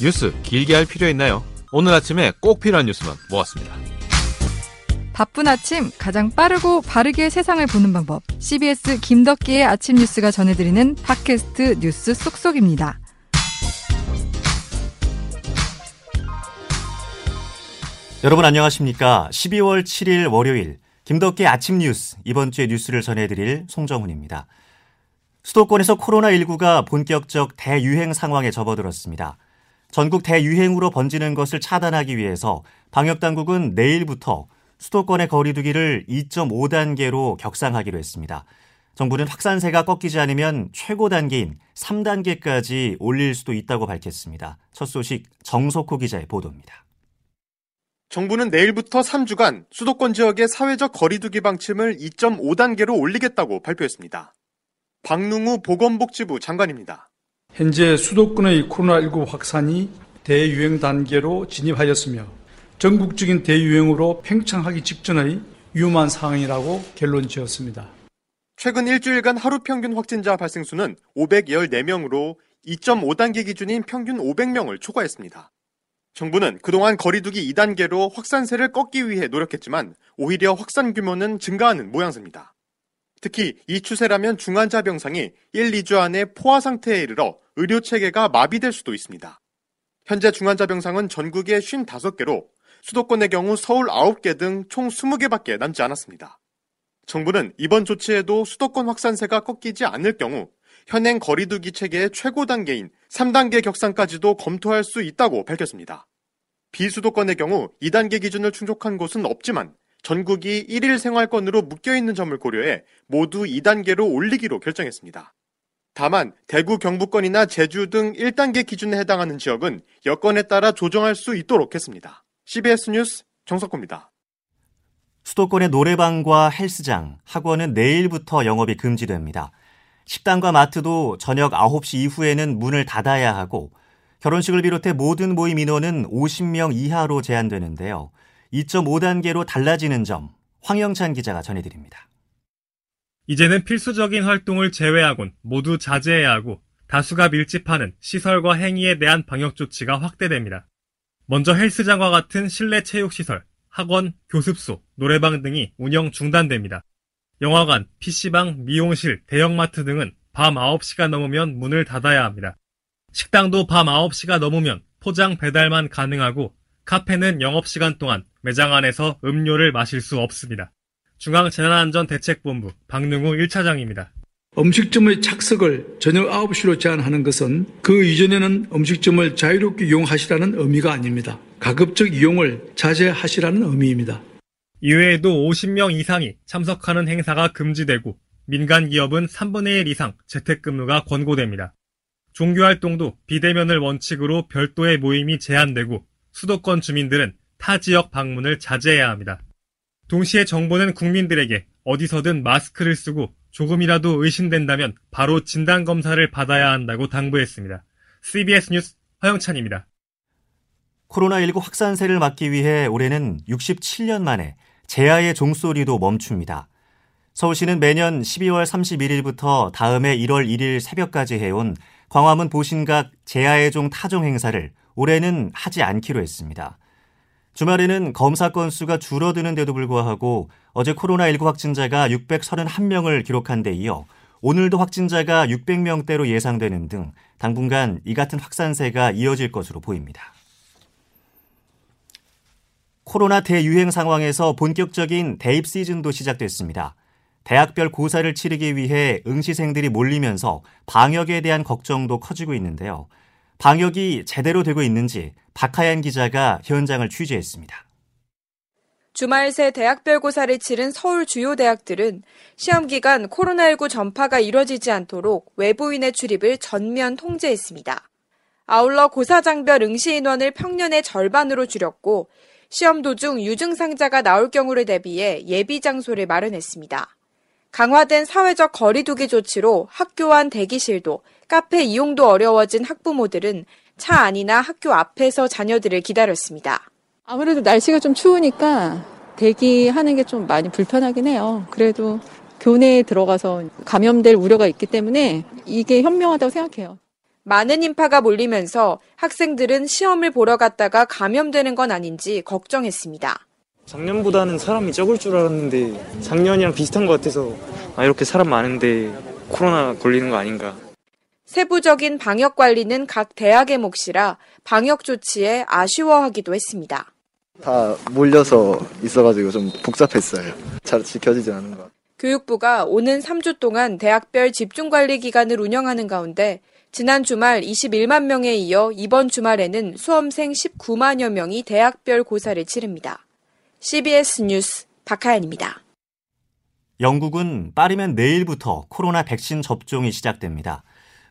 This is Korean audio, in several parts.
뉴스 길게 할 필요 있나요? 오늘 아침에 꼭 필요한 뉴스만 모았습니다. 바쁜 아침 가장 빠르고 바르게 세상을 보는 방법. CBS 김덕기의 아침 뉴스가 전해드리는 팟캐스트 뉴스 쏙쏙입니다. 여러분 안녕하십니까? 12월 7일 월요일 김덕기 아침 뉴스 이번 주의 뉴스를 전해드릴 송정훈입니다. 수도권에서 코로나19가 본격적 대유행 상황에 접어들었습니다. 전국 대유행으로 번지는 것을 차단하기 위해서 방역당국은 내일부터 수도권의 거리두기를 2.5단계로 격상하기로 했습니다. 정부는 확산세가 꺾이지 않으면 최고 단계인 3단계까지 올릴 수도 있다고 밝혔습니다. 첫 소식 정석호 기자의 보도입니다. 정부는 내일부터 3주간 수도권 지역의 사회적 거리두기 방침을 2.5단계로 올리겠다고 발표했습니다. 박능우 보건복지부 장관입니다. 현재 수도권의 코로나19 확산이 대유행 단계로 진입하였으며 전국적인 대유행으로 팽창하기 직전의 위험한 상황이라고 결론 지었습니다. 최근 일주일간 하루 평균 확진자 발생 수는 514명으로 2.5단계 기준인 평균 500명을 초과했습니다. 정부는 그동안 거리두기 2단계로 확산세를 꺾기 위해 노력했지만 오히려 확산 규모는 증가하는 모양새입니다. 특히 이 추세라면 중환자 병상이 1, 2주 안에 포화 상태에 이르러 의료 체계가 마비될 수도 있습니다. 현재 중환자 병상은 전국에 55개로 수도권의 경우 서울 9개 등 총 20개밖에 남지 않았습니다. 정부는 이번 조치에도 수도권 확산세가 꺾이지 않을 경우 현행 거리두기 체계의 최고 단계인 3단계 격상까지도 검토할 수 있다고 밝혔습니다. 비수도권의 경우 2단계 기준을 충족한 곳은 없지만 전국이 1일 생활권으로 묶여있는 점을 고려해 모두 2단계로 올리기로 결정했습니다. 다만 대구 경북권이나 제주 등 1단계 기준에 해당하는 지역은 여건에 따라 조정할 수 있도록 했습니다. CBS 뉴스 정석호입니다. 수도권의 노래방과 헬스장, 학원은 내일부터 영업이 금지됩니다. 식당과 마트도 저녁 9시 이후에는 문을 닫아야 하고 결혼식을 비롯해 모든 모임 인원은 50명 이하로 제한되는데요. 2.5단계로 달라지는 점 황영찬 기자가 전해드립니다. 이제는 필수적인 활동을 제외하곤 모두 자제해야 하고 다수가 밀집하는 시설과 행위에 대한 방역 조치가 확대됩니다. 먼저 헬스장과 같은 실내 체육시설, 학원, 교습소, 노래방 등이 운영 중단됩니다. 영화관, PC방, 미용실, 대형마트 등은 밤 9시가 넘으면 문을 닫아야 합니다. 식당도 밤 9시가 넘으면 포장 배달만 가능하고 카페는 영업시간 동안 매장 안에서 음료를 마실 수 없습니다. 중앙재난안전대책본부 박능우 1차장입니다. 음식점의 착석을 저녁 9시로 제한하는 것은 그 이전에는 음식점을 자유롭게 이용하시라는 의미가 아닙니다. 가급적 이용을 자제하시라는 의미입니다. 이외에도 50명 이상이 참석하는 행사가 금지되고 민간 기업은 3분의 1 이상 재택근무가 권고됩니다. 종교활동도 비대면을 원칙으로 별도의 모임이 제한되고 수도권 주민들은 타 지역 방문을 자제해야 합니다. 동시에 정부는 국민들에게 어디서든 마스크를 쓰고 조금이라도 의심된다면 바로 진단검사를 받아야 한다고 당부했습니다. CBS 뉴스 허영찬입니다. 코로나19 확산세를 막기 위해 올해는 67년 만에 제야의 종소리도 멈춥니다. 서울시는 매년 12월 31일부터 다음해 1월 1일 새벽까지 해온 광화문 보신각 제야의 종 타종 행사를 올해는 하지 않기로 했습니다. 주말에는 검사 건수가 줄어드는데도 불구하고 어제 코로나19 확진자가 631명을 기록한 데 이어 오늘도 확진자가 600명대로 예상되는 등 당분간 이 같은 확산세가 이어질 것으로 보입니다. 코로나 대유행 상황에서 본격적인 대입 시즌도 시작됐습니다. 대학별 고사를 치르기 위해 응시생들이 몰리면서 방역에 대한 걱정도 커지고 있는데요. 방역이 제대로 되고 있는지 박하연 기자가 현장을 취재했습니다. 주말 새 대학별 고사를 치른 서울 주요 대학들은 시험 기간 코로나19 전파가 이뤄지지 않도록 외부인의 출입을 전면 통제했습니다. 아울러 고사장별 응시 인원을 평년의 절반으로 줄였고 시험 도중 유증상자가 나올 경우를 대비해 예비 장소를 마련했습니다. 강화된 사회적 거리두기 조치로 학교 안 대기실도 카페 이용도 어려워진 학부모들은 차 안이나 학교 앞에서 자녀들을 기다렸습니다. 아무래도 날씨가 좀 추우니까 대기하는 게 좀 많이 불편하긴 해요. 그래도 교내에 들어가서 감염될 우려가 있기 때문에 이게 현명하다고 생각해요. 많은 인파가 몰리면서 학생들은 시험을 보러 갔다가 감염되는 건 아닌지 걱정했습니다. 작년보다는 사람이 적을 줄 알았는데 작년이랑 비슷한 것 같아서 아 이렇게 사람 많은데 코로나 걸리는 거 아닌가. 세부적인 방역 관리는 각 대학의 몫이라 방역 조치에 아쉬워하기도 했습니다. 다 몰려서 있어가지고 좀 복잡했어요. 잘 지켜지지 않은 것. 교육부가 오는 3주 동안 대학별 집중관리 기간을 운영하는 가운데 지난 주말 21만 명에 이어 이번 주말에는 수험생 19만여 명이 대학별 고사를 치릅니다. CBS 뉴스 박하연입니다. 영국은 빠르면 내일부터 코로나 백신 접종이 시작됩니다.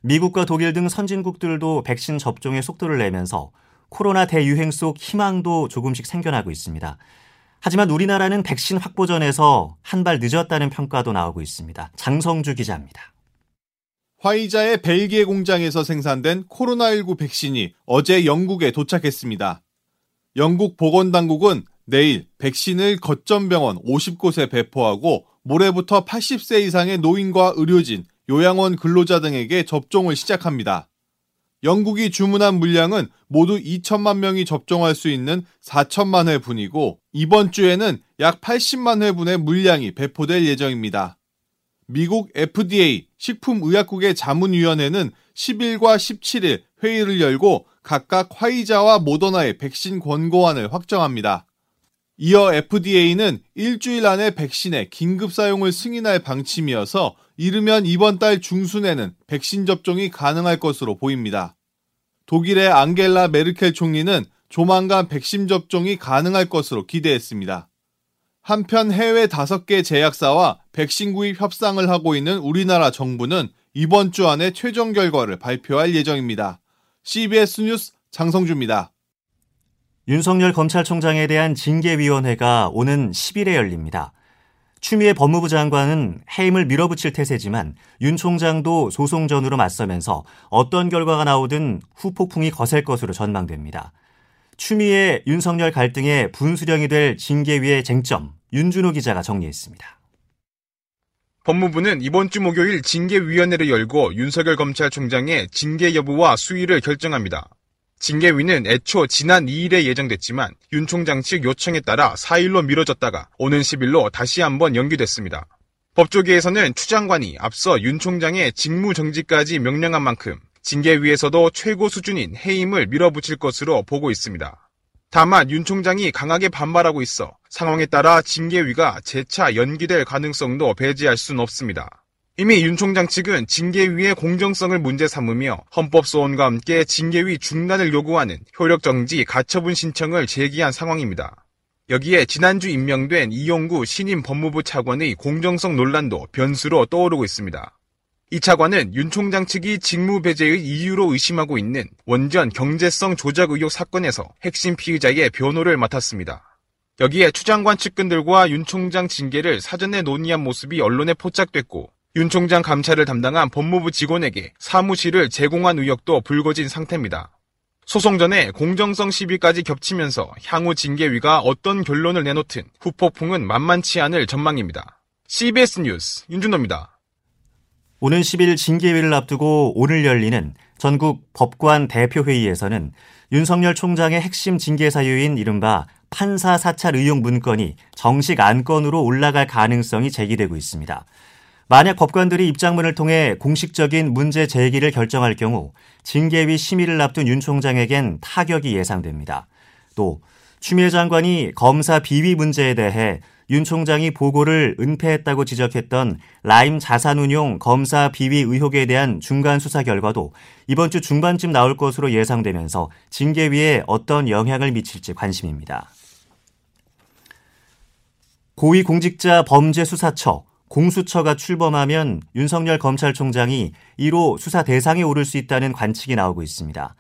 미국과 독일 등 선진국들도 백신 접종의 속도를 내면서 코로나 대유행 속 희망도 조금씩 생겨나고 있습니다. 하지만 우리나라는 백신 확보전에서 한 발 늦었다는 평가도 나오고 있습니다. 장성주 기자입니다. 화이자의 벨기에 공장에서 생산된 코로나19 백신이 어제 영국에 도착했습니다. 영국 보건당국은 내일 백신을 거점 병원 50곳에 배포하고 모레부터 80세 이상의 노인과 의료진, 요양원 근로자 등에게 접종을 시작합니다. 영국이 주문한 물량은 모두 2천만 명이 접종할 수 있는 4천만 회분이고 이번 주에는 약 80만 회분의 물량이 배포될 예정입니다. 미국 FDA 식품의약국의 자문위원회는 10일과 17일 회의를 열고 각각 화이자와 모더나의 백신 권고안을 확정합니다. 이어 FDA는 일주일 안에 백신의 긴급 사용을 승인할 방침이어서 이르면 이번 달 중순에는 백신 접종이 가능할 것으로 보입니다. 독일의 앙겔라 메르켈 총리는 조만간 백신 접종이 가능할 것으로 기대했습니다. 한편 해외 5개 제약사와 백신 구입 협상을 하고 있는 우리나라 정부는 이번 주 안에 최종 결과를 발표할 예정입니다. CBS 뉴스 장성주입니다. 윤석열 검찰총장에 대한 징계위원회가 오는 10일에 열립니다. 추미애 법무부 장관은 해임을 밀어붙일 태세지만 윤 총장도 소송전으로 맞서면서 어떤 결과가 나오든 후폭풍이 거셀 것으로 전망됩니다. 추미애 윤석열 갈등의 분수령이 될 징계위의 쟁점 윤준호 기자가 정리했습니다. 법무부는 이번 주 목요일 징계위원회를 열고 윤석열 검찰총장의 징계 여부와 수위를 결정합니다. 징계위는 애초 지난 2일에 예정됐지만 윤 총장 측 요청에 따라 4일로 미뤄졌다가 오는 10일로 다시 한번 연기됐습니다. 법조계에서는 추 장관이 앞서 윤 총장의 직무 정지까지 명령한 만큼 징계위에서도 최고 수준인 해임을 밀어붙일 것으로 보고 있습니다. 다만 윤 총장이 강하게 반발하고 있어 상황에 따라 징계위가 재차 연기될 가능성도 배제할 수는 없습니다. 이미 윤 총장 측은 징계위의 공정성을 문제 삼으며 헌법소원과 함께 징계위 중단을 요구하는 효력정지 가처분 신청을 제기한 상황입니다. 여기에 지난주 임명된 이용구 신임 법무부 차관의 공정성 논란도 변수로 떠오르고 있습니다. 이 차관은 윤 총장 측이 직무 배제의 이유로 의심하고 있는 원전 경제성 조작 의혹 사건에서 핵심 피의자의 변호를 맡았습니다. 여기에 추 장관 측근들과 윤 총장 징계를 사전에 논의한 모습이 언론에 포착됐고 윤 총장 감찰을 담당한 법무부 직원에게 사무실을 제공한 의혹도 불거진 상태입니다. 소송 전에 공정성 시비까지 겹치면서 향후 징계위가 어떤 결론을 내놓든 후폭풍은 만만치 않을 전망입니다. CBS 뉴스 윤준호입니다. 오는 10일 징계위를 앞두고 오늘 열리는 전국 법관 대표회의에서는 윤석열 총장의 핵심 징계 사유인 이른바 판사 사찰 의혹 문건이 정식 안건으로 올라갈 가능성이 제기되고 있습니다. 만약 법관들이 입장문을 통해 공식적인 문제 제기를 결정할 경우 징계위 심의를 앞둔 윤 총장에겐 타격이 예상됩니다. 또 추미애 장관이 검사 비위 문제에 대해 윤 총장이 보고를 은폐했다고 지적했던 라임 자산운용 검사 비위 의혹에 대한 중간 수사 결과도 이번 주 중반쯤 나올 것으로 예상되면서 징계위에 어떤 영향을 미칠지 관심입니다. 고위공직자 범죄수사처 공수처가 출범하면 윤석열 검찰총장이 1호 수사 대상에 오를 수 있다는 관측이 나오고 있습니다.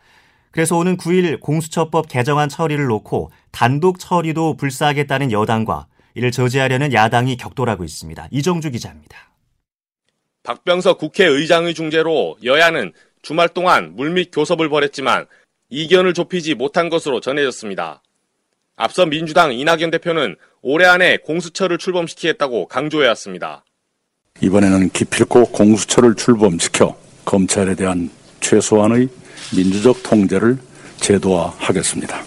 그래서 오는 9일 공수처법 개정안 처리를 놓고 단독 처리도 불사하겠다는 여당과 이를 저지하려는 야당이 격돌하고 있습니다. 이정주 기자입니다. 박병석 국회의장의 중재로 여야는 주말 동안 물밑 교섭을 벌였지만 이견을 좁히지 못한 것으로 전해졌습니다. 앞서 민주당 이낙연 대표는 올해 안에 공수처를 출범시키겠다고 강조해왔습니다. 이번에는 기필코 공수처를 출범시켜 검찰에 대한 최소한의 민주적 통제를 제도화하겠습니다.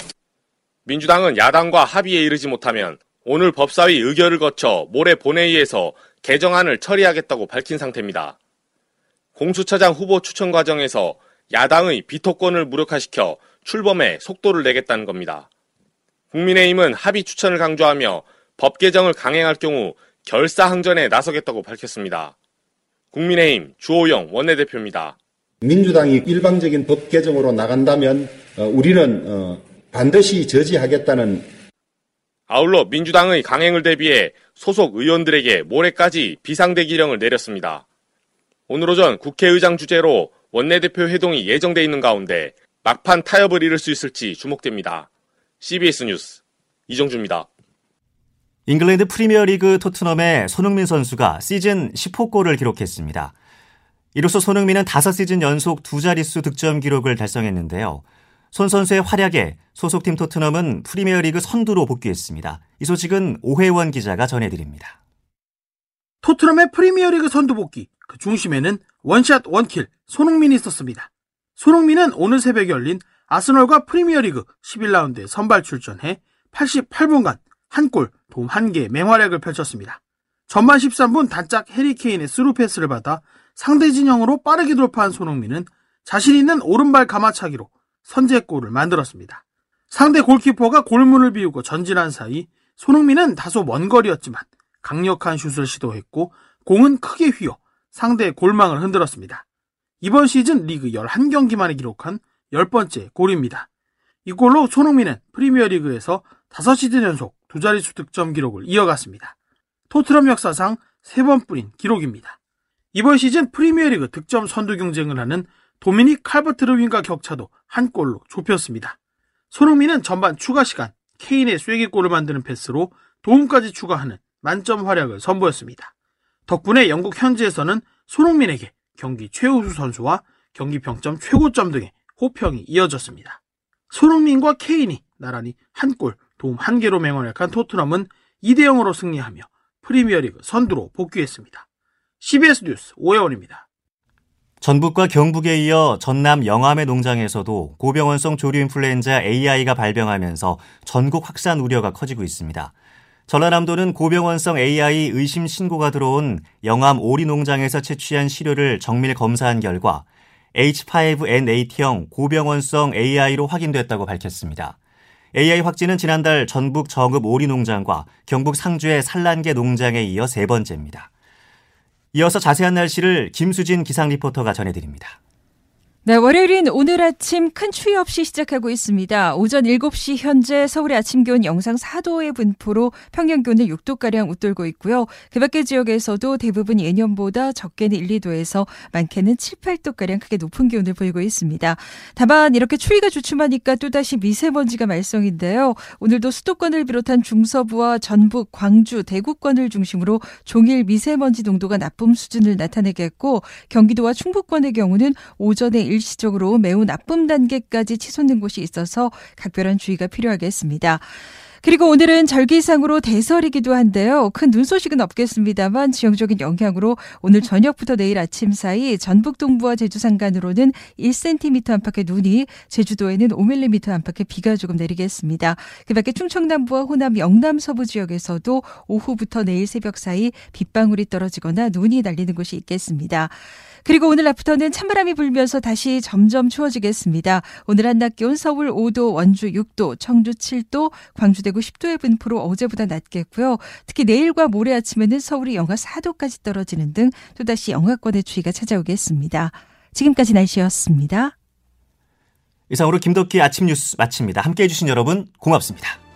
민주당은 야당과 합의에 이르지 못하면 오늘 법사위 의결을 거쳐 모레 본회의에서 개정안을 처리하겠다고 밝힌 상태입니다. 공수처장 후보 추천 과정에서 야당의 비토권을 무력화시켜 출범에 속도를 내겠다는 겁니다. 국민의힘은 합의 추천을 강조하며 법 개정을 강행할 경우 결사항전에 나서겠다고 밝혔습니다. 국민의힘 주호영 원내대표입니다. 민주당이 일방적인 법 개정으로 나간다면 어, 우리는 어, 반드시 저지하겠다는 아울러 민주당의 강행을 대비해 소속 의원들에게 모레까지 비상대기령을 내렸습니다. 오늘 오전 국회의장 주재로 원내대표 회동이 예정돼 있는 가운데 막판 타협을 이룰 수 있을지 주목됩니다. CBS 뉴스 이정주입니다. 잉글랜드 프리미어리그 토트넘의 손흥민 선수가 시즌 10호 골을 기록했습니다. 이로써 손흥민은 5시즌 연속 두 자릿수 득점 기록을 달성했는데요. 손 선수의 활약에 소속팀 토트넘은 프리미어리그 선두로 복귀했습니다. 이 소식은 오혜원 기자가 전해드립니다. 토트넘의 프리미어리그 선두 복귀, 그 중심에는 원샷 원킬 손흥민이 있었습니다. 손흥민은 오늘 새벽에 열린 아스널과 프리미어리그 11라운드에 선발 출전해 88분간 한 골, 도움 1개 맹활약을 펼쳤습니다. 전반 13분 단짝 해리케인의 스루 패스를 받아 상대 진영으로 빠르게 돌파한 손흥민은 자신 있는 오른발 가마차기로 선제골을 만들었습니다. 상대 골키퍼가 골문을 비우고 전진한 사이 손흥민은 다소 먼 거리였지만 강력한 슛을 시도했고 공은 크게 휘어 상대의 골망을 흔들었습니다. 이번 시즌 리그 11경기 만에 기록한 10번째 골입니다. 이 골로 손흥민은 프리미어리그에서 5시즌 연속 두 자릿수 득점 기록을 이어갔습니다. 토트넘 역사상 3번 뿌린 기록입니다. 이번 시즌 프리미어리그 득점 선두 경쟁을 하는 도미닉 칼버트르윈과 격차도 한 골로 좁혔습니다. 손흥민은 전반 추가 시간 케인의 쐐기골을 만드는 패스로 도움까지 추가하는 만점 활약을 선보였습니다. 덕분에 영국 현지에서는 손흥민에게 경기 최우수 선수와 경기 평점 최고점 등의 호평이 이어졌습니다. 손흥민과 케인이 나란히 한 골, 도움 한 개로 맹활약한 토트넘은 2대 0으로 승리하며 프리미어리그 선두로 복귀했습니다. CBS 뉴스 오혜원입니다. 전북과 경북에 이어 전남 영암의 농장에서도 고병원성 조류 인플루엔자 AI가 발병하면서 전국 확산 우려가 커지고 있습니다. 전라남도는 고병원성 AI 의심 신고가 들어온 영암 오리 농장에서 채취한 시료를 정밀 검사한 결과 H5N8형 고병원성 AI로 확인됐다고 밝혔습니다. AI 확진은 지난달 전북 정읍 오리 농장과 경북 상주의 산란계 농장에 이어 세 번째입니다. 이어서 자세한 날씨를 김수진 기상 리포터가 전해드립니다. 네, 월요일인 오늘 아침 큰 추위 없이 시작하고 있습니다. 오전 7시 현재 서울의 아침 기온 영상 4도의 분포로 평년 기온은 6도가량 웃돌고 있고요. 그 밖의 지역에서도 대부분 예년보다 적게는 1, 2도에서 많게는 7, 8도가량 크게 높은 기온을 보이고 있습니다. 다만 이렇게 추위가 주춤하니까 또다시 미세먼지가 말썽인데요. 오늘도 수도권을 비롯한 중서부와 전북, 광주, 대구권을 중심으로 종일 미세먼지 농도가 나쁨 수준을 나타내겠고 경기도와 충북권의 경우는 오전에 일시적으로 매우 나쁨 단계까지 치솟는 곳이 있어서 각별한 주의가 필요하겠습니다. 그리고 오늘은 절기상으로 대설이기도 한데요. 큰 눈 소식은 없겠습니다만 지형적인 영향으로 오늘 저녁부터 내일 아침 사이 전북 동부와 제주 산간으로는 1cm 안팎의 눈이 제주도에는 5mm 안팎의 비가 조금 내리겠습니다. 그 밖에 충청남부와 호남 영남 서부 지역에서도 오후부터 내일 새벽 사이 빗방울이 떨어지거나 눈이 날리는 곳이 있겠습니다. 그리고 오늘 낮부터는 찬바람이 불면서 다시 점점 추워지겠습니다. 오늘 한낮 기온 서울 5도, 원주 6도, 청주 7도, 광주 대구 10도의 분포로 어제보다 낮겠고요. 특히 내일과 모레 아침에는 서울이 영하 4도까지 떨어지는 등 또다시 영하권의 추위가 찾아오겠습니다. 지금까지 날씨였습니다. 이상으로 김덕기 아침 뉴스 마칩니다. 함께 해 주신 여러분 고맙습니다.